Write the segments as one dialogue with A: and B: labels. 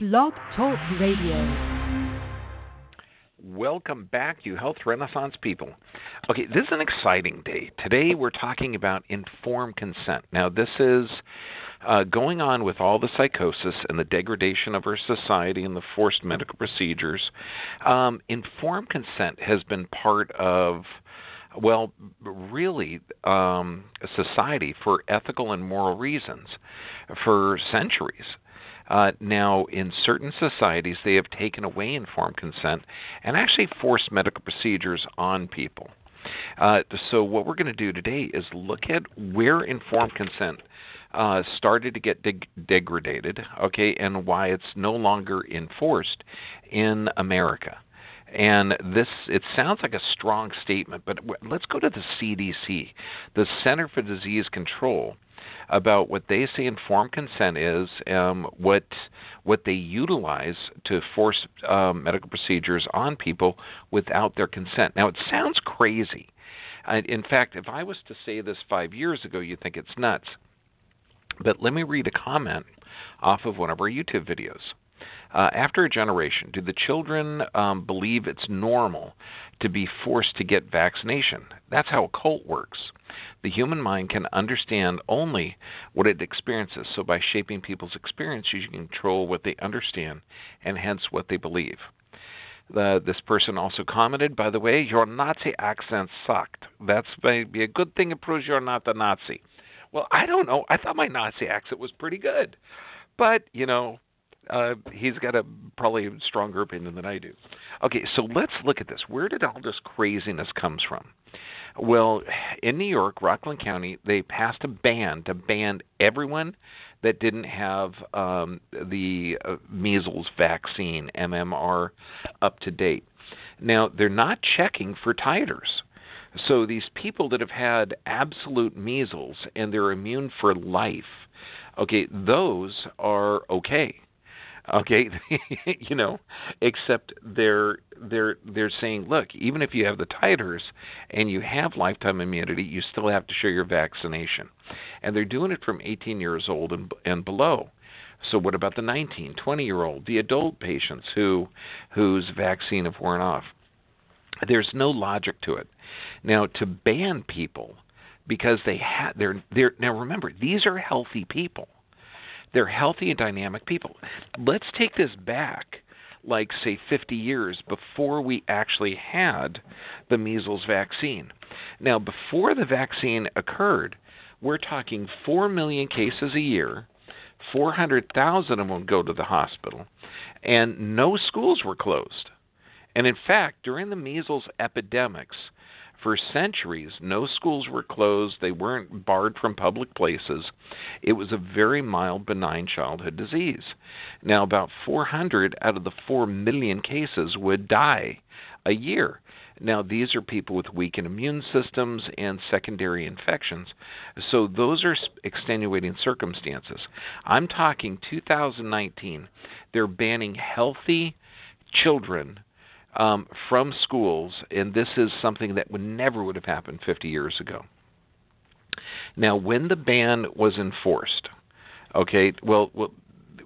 A: Blog Talk Radio.
B: Welcome back, you health renaissance people. Okay, this is an exciting day. Today we're talking about informed consent. Now, this is uh, going on with all the psychosis and the degradation of our society and the forced medical procedures. Um, informed consent has been part of well, really, um, society for ethical and moral reasons for centuries. Uh, now, in certain societies, they have taken away informed consent and actually forced medical procedures on people. Uh, so, what we're going to do today is look at where informed consent uh, started to get deg- degraded, okay, and why it's no longer enforced in America. And this, it sounds like a strong statement, but let's go to the CDC, the Center for Disease Control about what they say informed consent is, um, what what they utilize to force um, medical procedures on people without their consent. Now, it sounds crazy. In fact, if I was to say this five years ago, you'd think it's nuts. But let me read a comment off of one of our YouTube videos. Uh, after a generation, do the children um, believe it's normal to be forced to get vaccination? That's how a cult works. The human mind can understand only what it experiences, so by shaping people's experience, you can control what they understand and hence what they believe. This person also commented, by the way, your Nazi accent sucked. That's maybe a good thing. It proves you're not the Nazi. Well, I don't know. I thought my Nazi accent was pretty good. But, you know, uh, he's got a probably stronger opinion than I do. Okay, so let's look at this. Where did all this craziness comes from? Well, in New York, Rockland County, they passed a ban to ban everyone that didn't have um, the uh, measles vaccine MMR up to date. Now, they're not checking for titers. So these people that have had absolute measles and they're immune for life, okay, those are okay okay? You know except they're they're they're saying look even if you have the titers and you have lifetime immunity you still have to show your vaccination. And they're doing it from 18 years old and and below. So what about the 19 20 year old the adult patients who whose vaccine have worn off? There's no logic to it. Now to ban people because they had they're they're now remember these are healthy people they're healthy and dynamic people. Let's take this back, like, say, 50 years before we actually had the measles vaccine. Now, before the vaccine occurred, we're talking 4 million cases a year. 400,000 of them go to the hospital, and no schools were closed. And in fact, during the measles epidemics, for centuries, no schools were closed, they weren't barred from public places. It was a very mild, benign childhood disease. Now, about 400 out of the 4 million cases would die a year. Now, these are people with weakened immune systems and secondary infections. So, those are extenuating circumstances. I'm talking 2019. They're banning healthy children um, from schools, and this is something that would never would have happened 50 years ago. Now, when the ban was enforced, okay, well,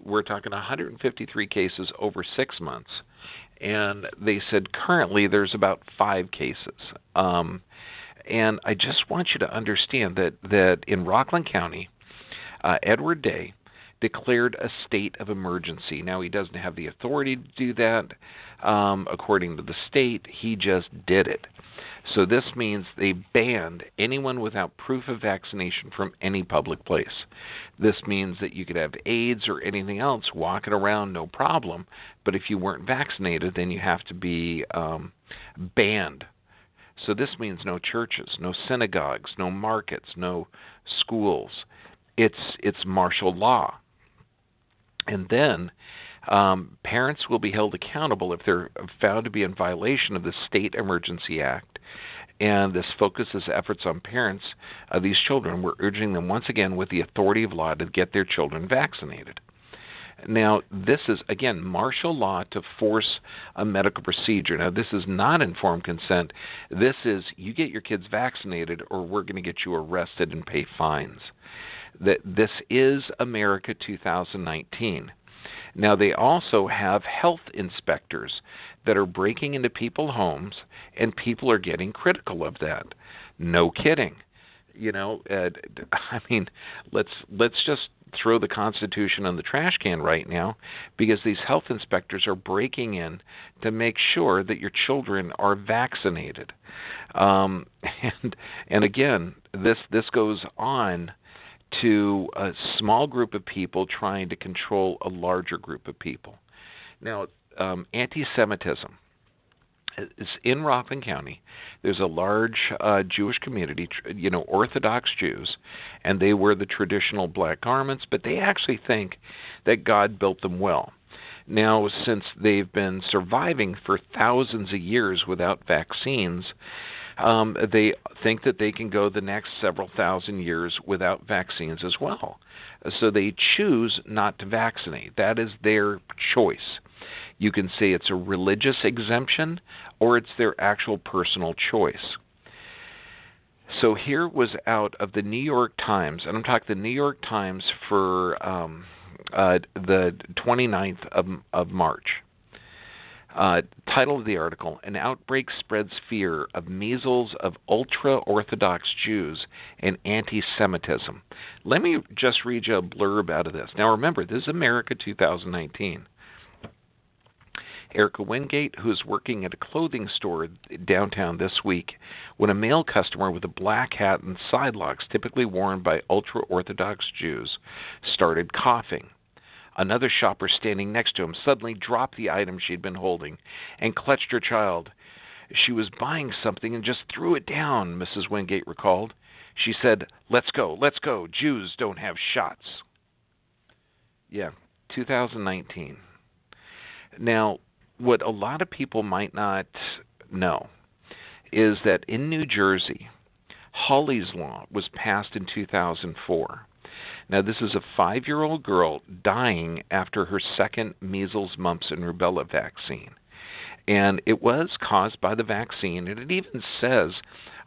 B: we're talking 153 cases over six months, and they said currently there's about five cases. Um, and I just want you to understand that that in Rockland County, uh, Edward Day declared a state of emergency. Now, he doesn't have the authority to do that um, according to the state, he just did it. So, this means they banned anyone without proof of vaccination from any public place. This means that you could have AIDS or anything else walking around, no problem, but if you weren't vaccinated, then you have to be um, banned so this means no churches, no synagogues, no markets, no schools. It's it's martial law. And then um, parents will be held accountable if they're found to be in violation of the State Emergency Act. And this focuses efforts on parents of these children. We're urging them once again, with the authority of law, to get their children vaccinated. Now, this is, again, martial law to force a medical procedure. Now, this is not informed consent. This is you get your kids vaccinated or we're going to get you arrested and pay fines. That this is America 2019. Now, they also have health inspectors that are breaking into people's homes, and people are getting critical of that. No kidding. You know, uh, I mean, let's let's just throw the Constitution in the trash can right now because these health inspectors are breaking in to make sure that your children are vaccinated. Um, and and again, this this goes on to a small group of people trying to control a larger group of people. Now, um, anti-Semitism is in Rockland County. There's a large uh, Jewish community, you know, Orthodox Jews, and they wear the traditional black garments, but they actually think that God built them well. Now, since they've been surviving for thousands of years without vaccines, um, they think that they can go the next several thousand years without vaccines as well. So they choose not to vaccinate. That is their choice. You can say it's a religious exemption or it's their actual personal choice. So here was out of the New York Times, and I'm talking the New York Times for um, uh, the 29th of, of March. Uh, title of the article An outbreak spreads fear of measles of ultra Orthodox Jews and anti Semitism. Let me just read you a blurb out of this. Now, remember, this is America 2019. Erica Wingate, who is working at a clothing store downtown this week, when a male customer with a black hat and sidelocks typically worn by ultra Orthodox Jews started coughing. Another shopper standing next to him suddenly dropped the item she'd been holding and clutched her child. She was buying something and just threw it down, Mrs. Wingate recalled. She said, Let's go, let's go. Jews don't have shots. Yeah, 2019. Now, what a lot of people might not know is that in New Jersey, Hawley's Law was passed in 2004. Now, this is a five year old girl dying after her second measles, mumps, and rubella vaccine. And it was caused by the vaccine, and it even says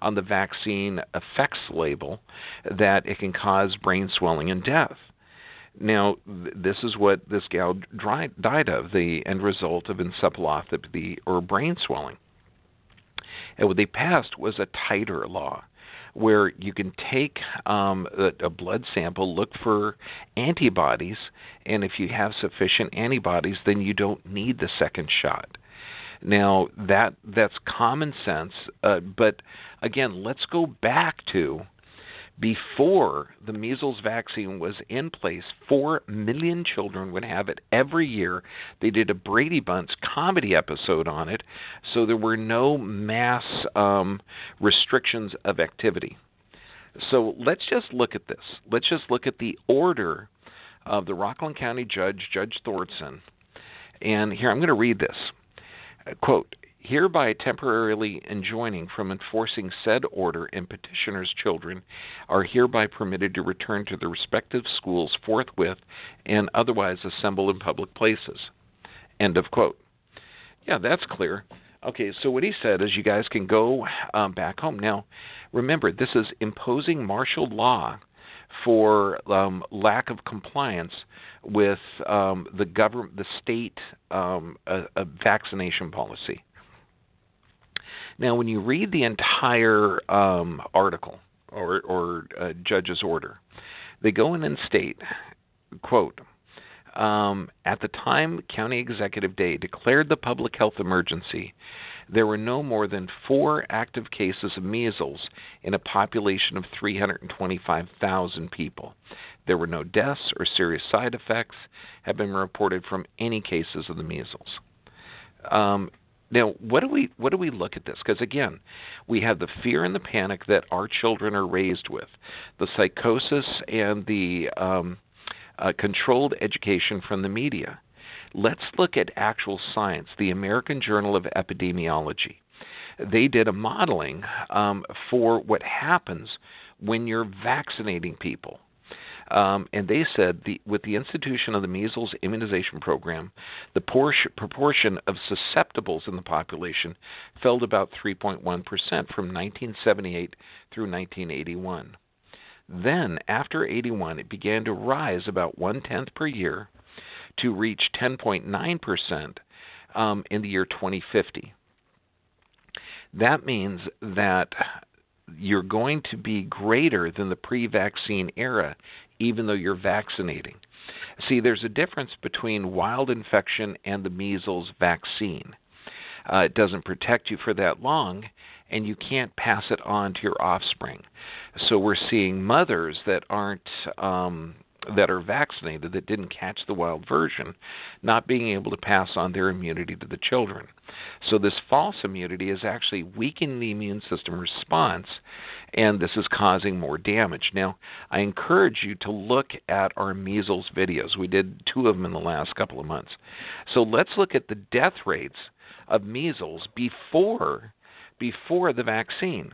B: on the vaccine effects label that it can cause brain swelling and death. Now, this is what this gal died of the end result of encephalopathy or brain swelling. And what they passed was a tighter law where you can take um, a, a blood sample, look for antibodies, and if you have sufficient antibodies, then you don't need the second shot. Now that that's common sense, uh, but again, let's go back to before the measles vaccine was in place, 4 million children would have it every year. They did a Brady Bunch comedy episode on it, so there were no mass um, restrictions of activity. So let's just look at this. Let's just look at the order of the Rockland County Judge, Judge Thorsen. And here, I'm going to read this. Quote, hereby temporarily enjoining from enforcing said order, and petitioners' children are hereby permitted to return to their respective schools forthwith and otherwise assemble in public places. End of quote. Yeah, that's clear. Okay, so what he said is you guys can go um, back home. Now, remember, this is imposing martial law for um, lack of compliance with um, the government, the state um, vaccination policy. Now, when you read the entire um, article or, or uh, judge's order, they go in and state, quote, um, at the time County Executive Day declared the public health emergency, there were no more than four active cases of measles in a population of 325,000 people. There were no deaths or serious side effects have been reported from any cases of the measles. Um, now, what do we what do we look at this? Because again, we have the fear and the panic that our children are raised with, the psychosis and the um, uh, controlled education from the media. Let's look at actual science. The American Journal of Epidemiology. They did a modeling um, for what happens when you're vaccinating people. Um, and they said the, with the institution of the measles immunization program, the por- proportion of susceptibles in the population fell to about 3.1% from 1978 through 1981. Then, after 81, it began to rise about one tenth per year to reach 10.9% um, in the year 2050. That means that you're going to be greater than the pre vaccine era, even though you're vaccinating. See, there's a difference between wild infection and the measles vaccine. Uh, it doesn't protect you for that long, and you can't pass it on to your offspring. So we're seeing mothers that aren't um, that are vaccinated that didn't catch the wild version not being able to pass on their immunity to the children. So this false immunity is actually weakening the immune system response and this is causing more damage. Now, I encourage you to look at our measles videos. We did two of them in the last couple of months. So let's look at the death rates of measles before before the vaccine.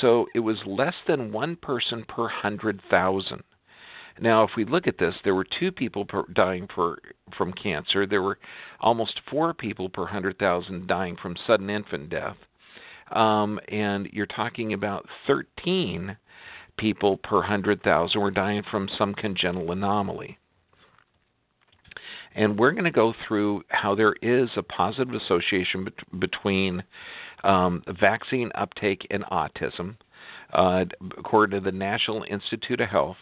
B: So it was less than one person per 100,000. Now, if we look at this, there were two people per, dying from cancer. There were almost four people per 100,000 dying from sudden infant death. Um, and you're talking about 13 people per 100,000 were dying from some congenital anomaly. And we're going to go through how there is a positive association bet- between um, vaccine uptake and autism. Uh, according to the National Institute of Health,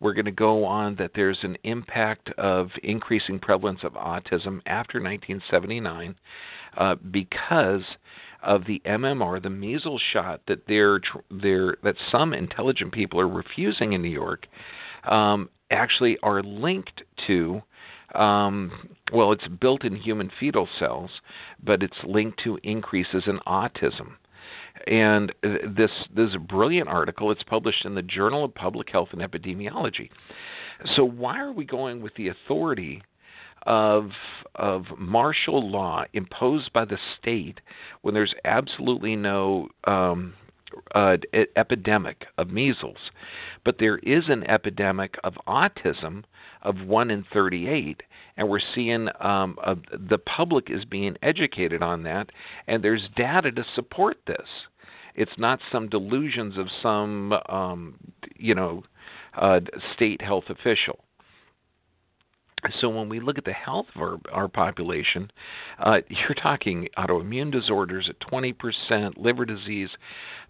B: we're going to go on that there's an impact of increasing prevalence of autism after 1979 uh, because of the MMR, the measles shot that they're, they're that some intelligent people are refusing in New York, um, actually are linked to um, well, it's built in human fetal cells, but it's linked to increases in autism. And this this is a brilliant article. It's published in the Journal of Public Health and Epidemiology. So why are we going with the authority of of martial law imposed by the state when there's absolutely no um, uh, epidemic of measles, but there is an epidemic of autism of 1 in 38, and we're seeing um, uh, the public is being educated on that, and there's data to support this. It's not some delusions of some, um, you know, uh, state health official. So when we look at the health of our, our population, uh, you're talking autoimmune disorders at 20%, liver disease,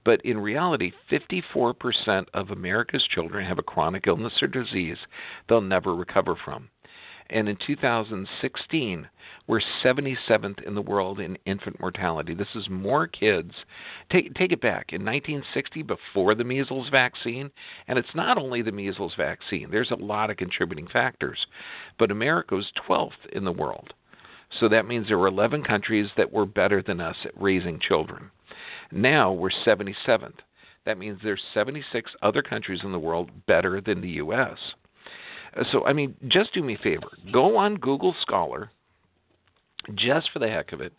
B: but in reality, 54% of America's children have a chronic illness or disease they'll never recover from. And in 2016, we're 77th in the world in infant mortality. This is more kids. Take take it back. In 1960, before the measles vaccine, and it's not only the measles vaccine. There's a lot of contributing factors, but America was 12th in the world. So that means there were 11 countries that were better than us at raising children. Now we're 77th. That means there's 76 other countries in the world better than the U.S. So, I mean, just do me a favor. Go on Google Scholar, just for the heck of it.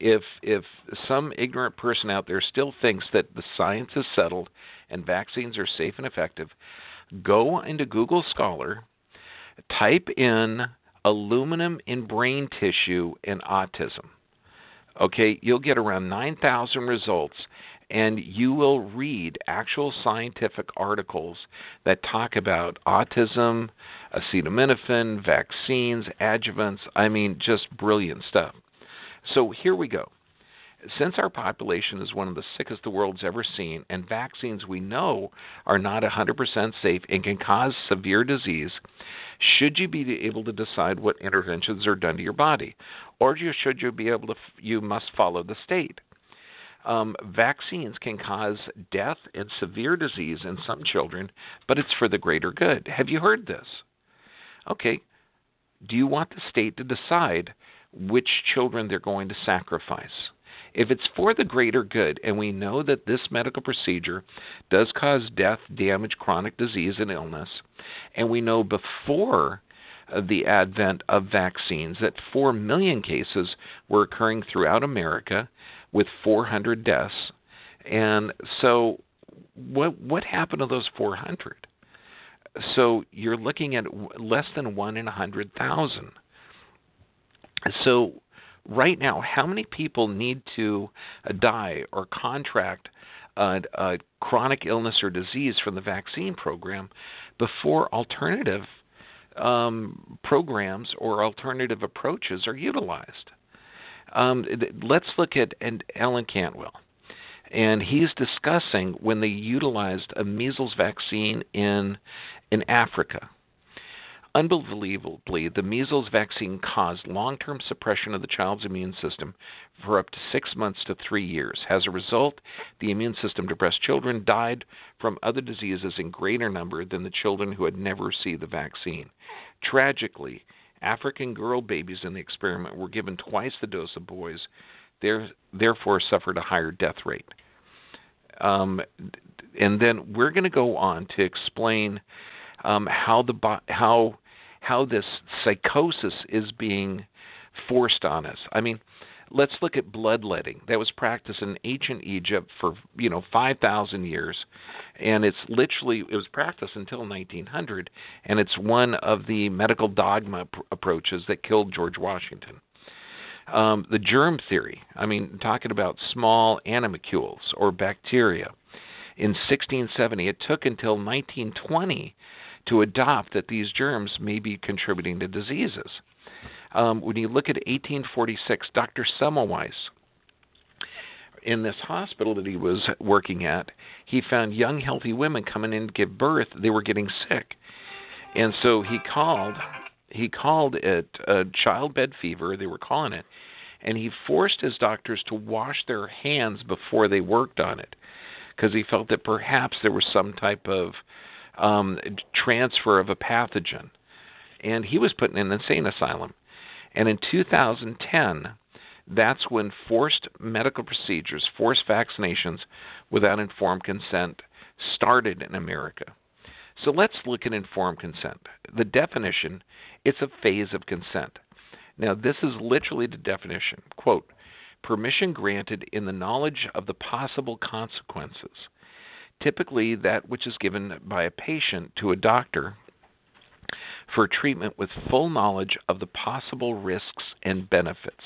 B: If if some ignorant person out there still thinks that the science is settled and vaccines are safe and effective, go into Google Scholar, type in aluminum in brain tissue and autism. Okay, you'll get around 9,000 results, and you will read actual scientific articles that talk about autism, acetaminophen, vaccines, adjuvants. I mean, just brilliant stuff. So here we go. Since our population is one of the sickest the world's ever seen, and vaccines we know are not 100% safe and can cause severe disease, should you be able to decide what interventions are done to your body, or should you be able to? You must follow the state. Um, vaccines can cause death and severe disease in some children, but it's for the greater good. Have you heard this? Okay. Do you want the state to decide which children they're going to sacrifice? If it's for the greater good, and we know that this medical procedure does cause death, damage, chronic disease, and illness, and we know before the advent of vaccines that 4 million cases were occurring throughout America with 400 deaths. And so, what what happened to those 400? So you're looking at less than one in a hundred thousand. So right now, how many people need to uh, die or contract a, a chronic illness or disease from the vaccine program before alternative um, programs or alternative approaches are utilized. Um, let's look at and Alan Cantwell, and he's discussing when they utilized a measles vaccine in in Africa Unbelievably, the measles vaccine caused long term suppression of the child's immune system for up to six months to three years. As a result, the immune system depressed children died from other diseases in greater number than the children who had never received the vaccine. Tragically, African girl babies in the experiment were given twice the dose of boys, therefore suffered a higher death rate. Um, and then we're going to go on to explain um, how the how how this psychosis is being forced on us. I mean, let's look at bloodletting. That was practiced in ancient Egypt for you know 5,000 years, and it's literally it was practiced until 1900, and it's one of the medical dogma pr- approaches that killed George Washington. Um, the germ theory. I mean, talking about small animalcules or bacteria. In 1670, it took until 1920 to adopt that these germs may be contributing to diseases. Um, when you look at 1846, Dr. Semmelweis, in this hospital that he was working at, he found young, healthy women coming in to give birth. They were getting sick, and so he called. He called it childbed fever. They were calling it, and he forced his doctors to wash their hands before they worked on it, because he felt that perhaps there was some type of um, transfer of a pathogen. And he was put in an insane asylum. And in 2010, that's when forced medical procedures, forced vaccinations without informed consent started in America. So let's look at informed consent. The definition, it's a phase of consent. Now, this is literally the definition. Quote, permission granted in the knowledge of the possible consequences typically that which is given by a patient to a doctor for treatment with full knowledge of the possible risks and benefits.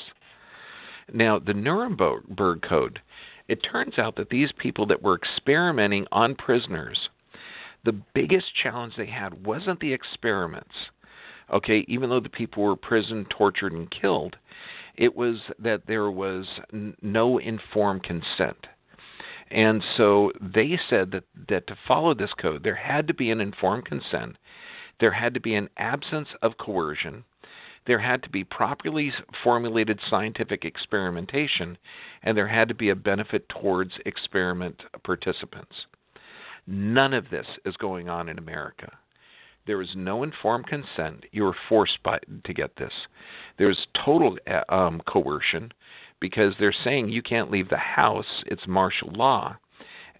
B: Now, the Nuremberg Code, it turns out that these people that were experimenting on prisoners, the biggest challenge they had wasn't the experiments. Okay, even though the people were imprisoned, tortured, and killed, it was that there was n- no informed consent. And so they said that, that to follow this code, there had to be an informed consent, there had to be an absence of coercion, there had to be properly formulated scientific experimentation, and there had to be a benefit towards experiment participants. None of this is going on in America. There is no informed consent. You are forced by, to get this. There's total uh, um, coercion because they're saying you can't leave the house, it's martial law.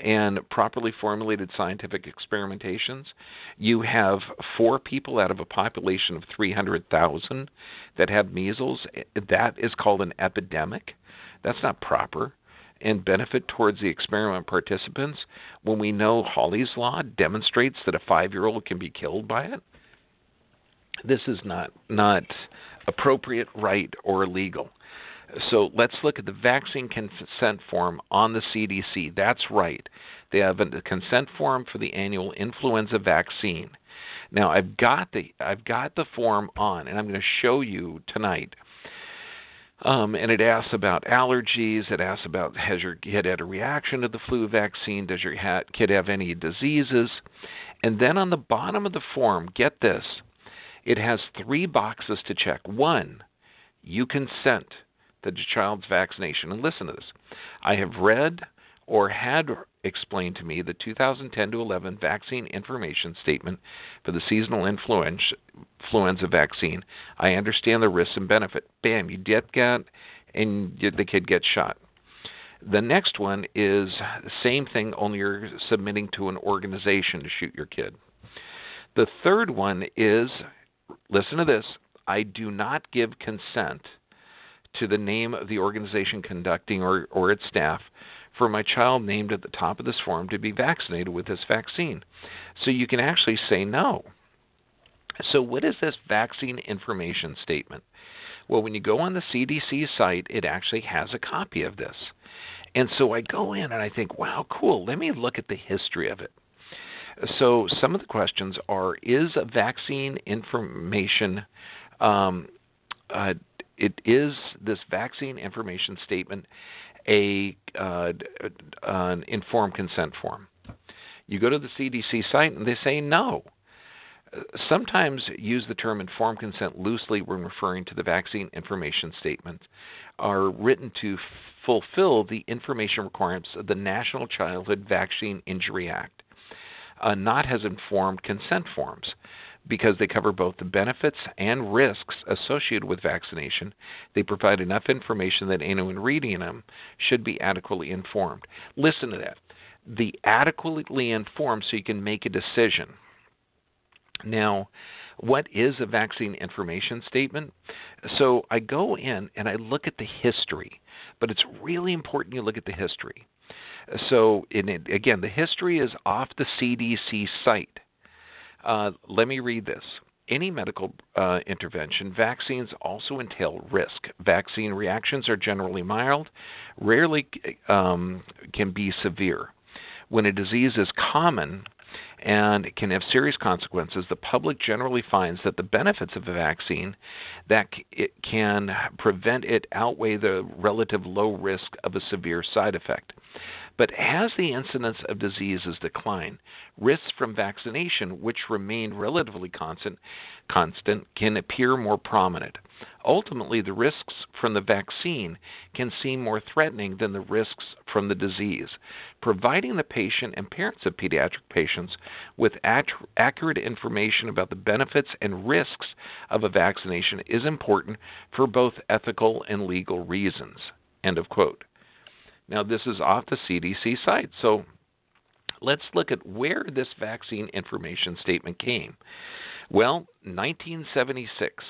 B: And properly formulated scientific experimentations, you have four people out of a population of 300,000 that have measles. That is called an epidemic. That's not proper and benefit towards the experiment participants when we know Hawley's Law demonstrates that a five year old can be killed by it? This is not, not appropriate, right, or legal. So let's look at the vaccine consent form on the CDC. That's right. They have a consent form for the annual influenza vaccine. Now I've got the I've got the form on, and I'm going to show you tonight. Um, and it asks about allergies. It asks about has your kid had a reaction to the flu vaccine? Does your kid have any diseases? And then on the bottom of the form, get this, it has three boxes to check. One, you consent the child's vaccination. And listen to this. I have read or had explained to me the 2010 to 11 vaccine information statement for the seasonal influenza vaccine. I understand the risks and benefit. Bam, you get that, and the kid gets shot. The next one is the same thing, only you're submitting to an organization to shoot your kid. The third one is listen to this I do not give consent to the name of the organization conducting or, or its staff for my child named at the top of this form to be vaccinated with this vaccine. So you can actually say no. So, what is this vaccine information statement? Well, when you go on the CDC site, it actually has a copy of this. And so I go in and I think, wow, cool, let me look at the history of it. So, some of the questions are Is a vaccine information, um, uh, it is this vaccine information statement a uh, an informed consent form? You go to the CDC site and they say no. Sometimes use the term informed consent loosely when referring to the vaccine information statement are written to fulfill the information requirements of the National Childhood Vaccine Injury Act, uh, not as informed consent forms because they cover both the benefits and risks associated with vaccination. They provide enough information that anyone reading them should be adequately informed. Listen to that. The adequately informed so you can make a decision. Now, what is a vaccine information statement? So I go in and I look at the history, but it's really important you look at the history. So, it, again, the history is off the CDC site. Uh, let me read this. Any medical uh, intervention, vaccines also entail risk. Vaccine reactions are generally mild, rarely um, can be severe. When a disease is common, and can have serious consequences, the public generally finds that the benefits of a vaccine that it can prevent it outweigh the relative low risk of a severe side effect. But as the incidence of diseases decline, risks from vaccination, which remain relatively constant, constant, can appear more prominent. Ultimately, the risks from the vaccine can seem more threatening than the risks from the disease. Providing the patient and parents of pediatric patients with accurate information about the benefits and risks of a vaccination is important for both ethical and legal reasons. End of quote. Now, this is off the CDC site. So let's look at where this vaccine information statement came. Well, 1976,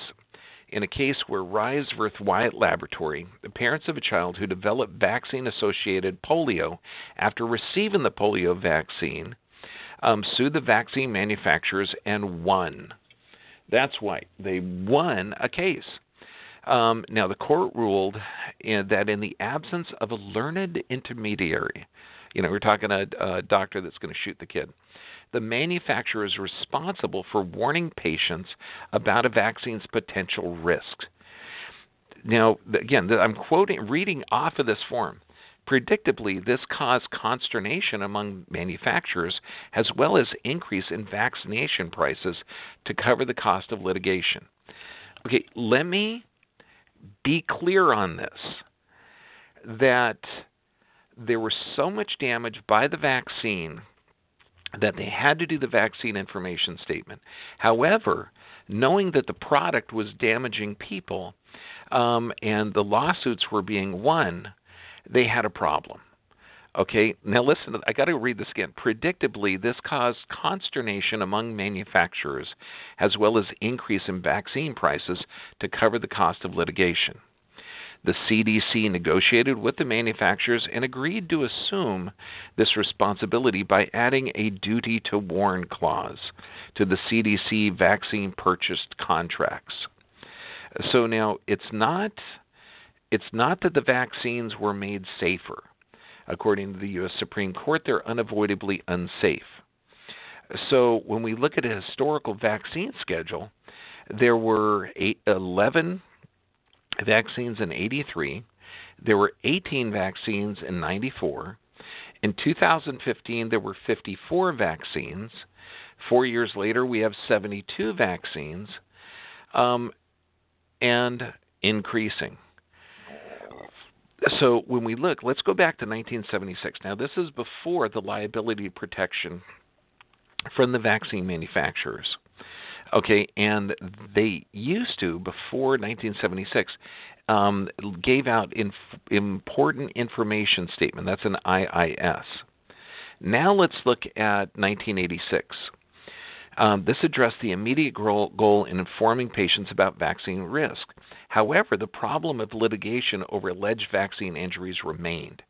B: in a case where Risworth Wyeth Laboratory, the parents of a child who developed vaccine associated polio after receiving the polio vaccine um, sued the vaccine manufacturers and won. That's why they won a case. Um, now, the court ruled in, that in the absence of a learned intermediary, you know, we're talking a, a doctor that's going to shoot the kid, the manufacturer is responsible for warning patients about a vaccine's potential risks. Now, again, I'm quoting, reading off of this form. Predictably, this caused consternation among manufacturers as well as increase in vaccination prices to cover the cost of litigation. Okay, let me be clear on this that there was so much damage by the vaccine that they had to do the vaccine information statement. However, knowing that the product was damaging people um, and the lawsuits were being won, they had a problem. Okay, now listen, I got to read this again. Predictably, this caused consternation among manufacturers as well as increase in vaccine prices to cover the cost of litigation. The CDC negotiated with the manufacturers and agreed to assume this responsibility by adding a duty to warn clause to the CDC vaccine purchased contracts. So now it's not it's not that the vaccines were made safer according to the U.S. Supreme Court, they're unavoidably unsafe. So when we look at a historical vaccine schedule, there were eight, 11 vaccines in 83, there were 18 vaccines in 94. In 2015, there were 54 vaccines. Four years later, we have 72 vaccines um, and increasing so when we look, let's go back to 1976. Now, this is before the liability protection from the vaccine manufacturers. Okay, and they used to, before 1976, um, gave out inf- important information statement. That's an IIS. Now let's look at 1986. Um, this addressed the immediate goal, in informing patients about vaccine risk. However, the problem of litigation over alleged vaccine injuries remained.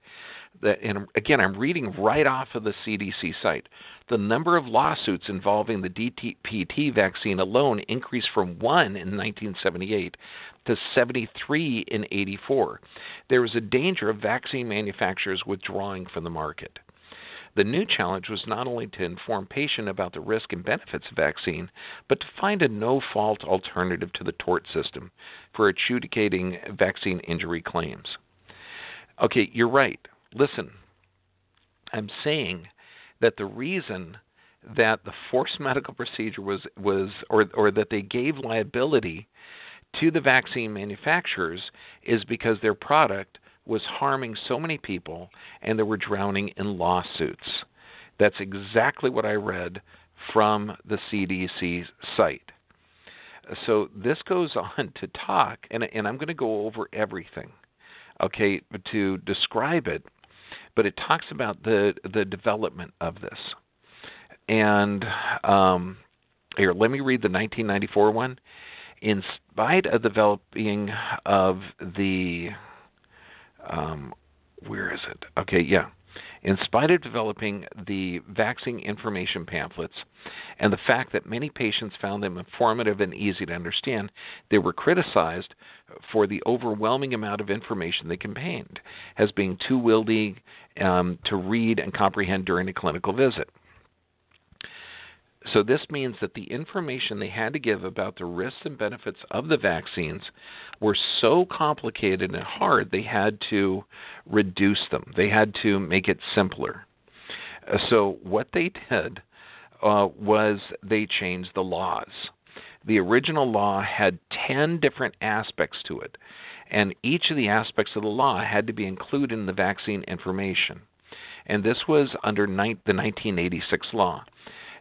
B: And again, I'm reading right off of the CDC site. The number of lawsuits involving the DTPT vaccine alone increased from one in 1978 to 73 in 84. There is a danger of vaccine manufacturers withdrawing from the market. The new challenge was not only to inform patients about the risk and benefits of vaccine, but to find a no-fault alternative to the tort system for adjudicating vaccine injury claims. Okay, you're right. Listen, I'm saying that the reason that the forced medical procedure was was or or that they gave liability to the vaccine manufacturers is because their product was harming so many people and they were drowning in lawsuits. That's exactly what I read from the CDC site. So this goes on to talk, and, and I'm going to go over everything, okay, to describe it. But it talks about the the development of this. And um, here, let me read the 1994 one. In spite of the developing of the, um, where is it? Okay, yeah. In spite of developing the vaccine information pamphlets and the fact that many patients found them informative and easy to understand, they were criticized for the overwhelming amount of information they contained as being too wieldy um, to read and comprehend during a clinical visit. So, this means that the information they had to give about the risks and benefits of the vaccines were so complicated and hard, they had to reduce them. They had to make it simpler. Uh, so, what they did uh, was they changed the laws. The original law had 10 different aspects to it, and each of the aspects of the law had to be included in the vaccine information. And this was under the 1986 law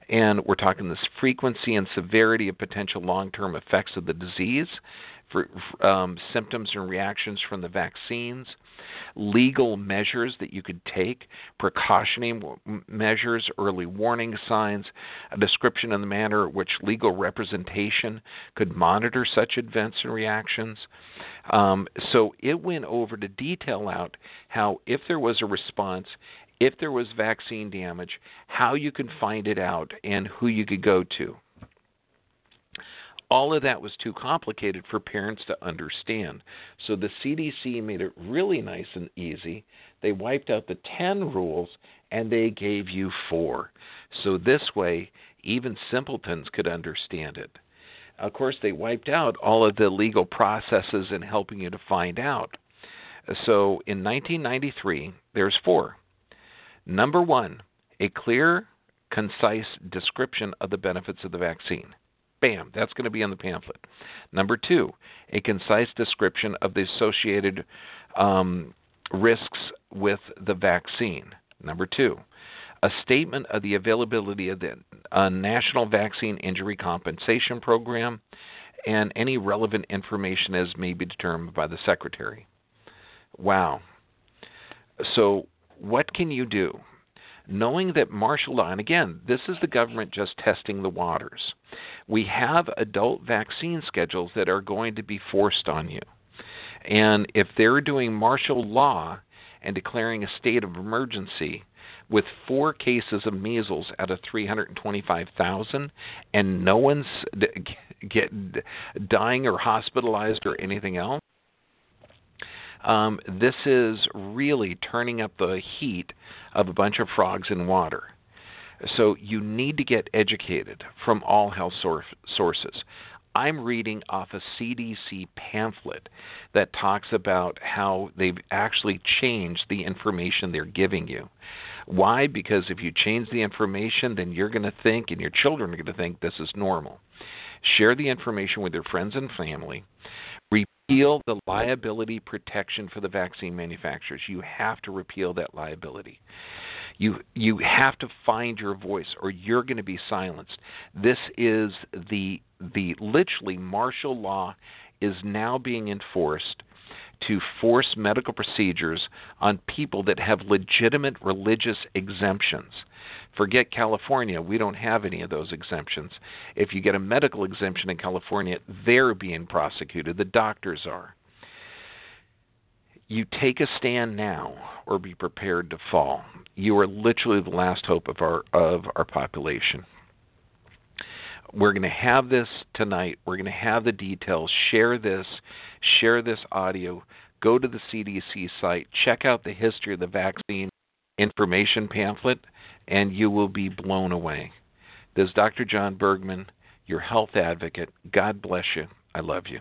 B: and we're talking this frequency and severity of potential long-term effects of the disease, for um, symptoms and reactions from the vaccines, legal measures that you could take, precautionary measures, early warning signs, a description of the manner in which legal representation could monitor such events and reactions. Um, so it went over to detail out how, if there was a response, if there was vaccine damage, how you could find it out, and who you could go to. All of that was too complicated for parents to understand. So the CDC made it really nice and easy. They wiped out the 10 rules and they gave you four. So this way, even simpletons could understand it. Of course, they wiped out all of the legal processes in helping you to find out. So in 1993, there's four. Number one, a clear, concise description of the benefits of the vaccine. Bam, that's going to be in the pamphlet. Number two, a concise description of the associated um, risks with the vaccine. Number two, a statement of the availability of the uh, National Vaccine Injury Compensation Program and any relevant information as may be determined by the Secretary. Wow. So, what can you do? Knowing that martial law, and again, this is the government just testing the waters. We have adult vaccine schedules that are going to be forced on you. And if they're doing martial law and declaring a state of emergency with four cases of measles out of 325,000 and no one's get dying or hospitalized or anything else, um, this is really turning up the heat of a bunch of frogs in water. So you need to get educated from all health sources. I'm reading off a CDC pamphlet that talks about how they've actually changed the information they're giving you. Why? Because if you change the information, then you're going to think, and your children are going to think, this is normal. Share the information with your friends and family repeal the liability protection for the vaccine manufacturers. You have to repeal that liability. You you have to find your voice or you're going to be silenced. This is the the literally martial law is now being enforced to force medical procedures on people that have legitimate religious exemptions. Forget California, we don't have any of those exemptions. If you get a medical exemption in California, they're being prosecuted, the doctors are. You take a stand now or be prepared to fall. You are literally the last hope of our of our population we're going to have this tonight. We're going to have the details. Share this, share this audio. Go to the CDC site, check out the history of the vaccine information pamphlet, and you will be blown away. This is Dr. John Bergman, your health advocate. God bless you. I love you.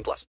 C: 18 plus.